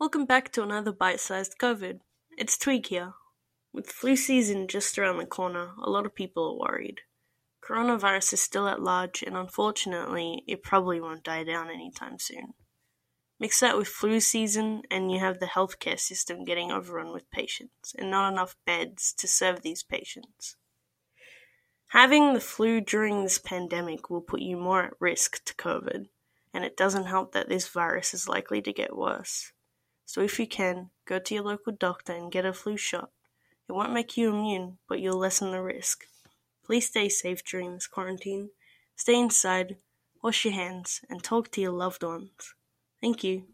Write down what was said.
Welcome back to another bite-sized COVID. It's Twig here. With flu season just around the corner, a lot of people are worried. Coronavirus is still at large, and unfortunately, it probably won't die down anytime soon. Mix that with flu season, and you have the healthcare system getting overrun with patients, and not enough beds to serve these patients. Having the flu during this pandemic will put you more at risk to COVID, and it doesn't help that this virus is likely to get worse. So if you can, go to your local doctor and get a flu shot. It won't make you immune, but you'll lessen the risk. Please stay safe during this quarantine. Stay inside, wash your hands, and talk to your loved ones. Thank you.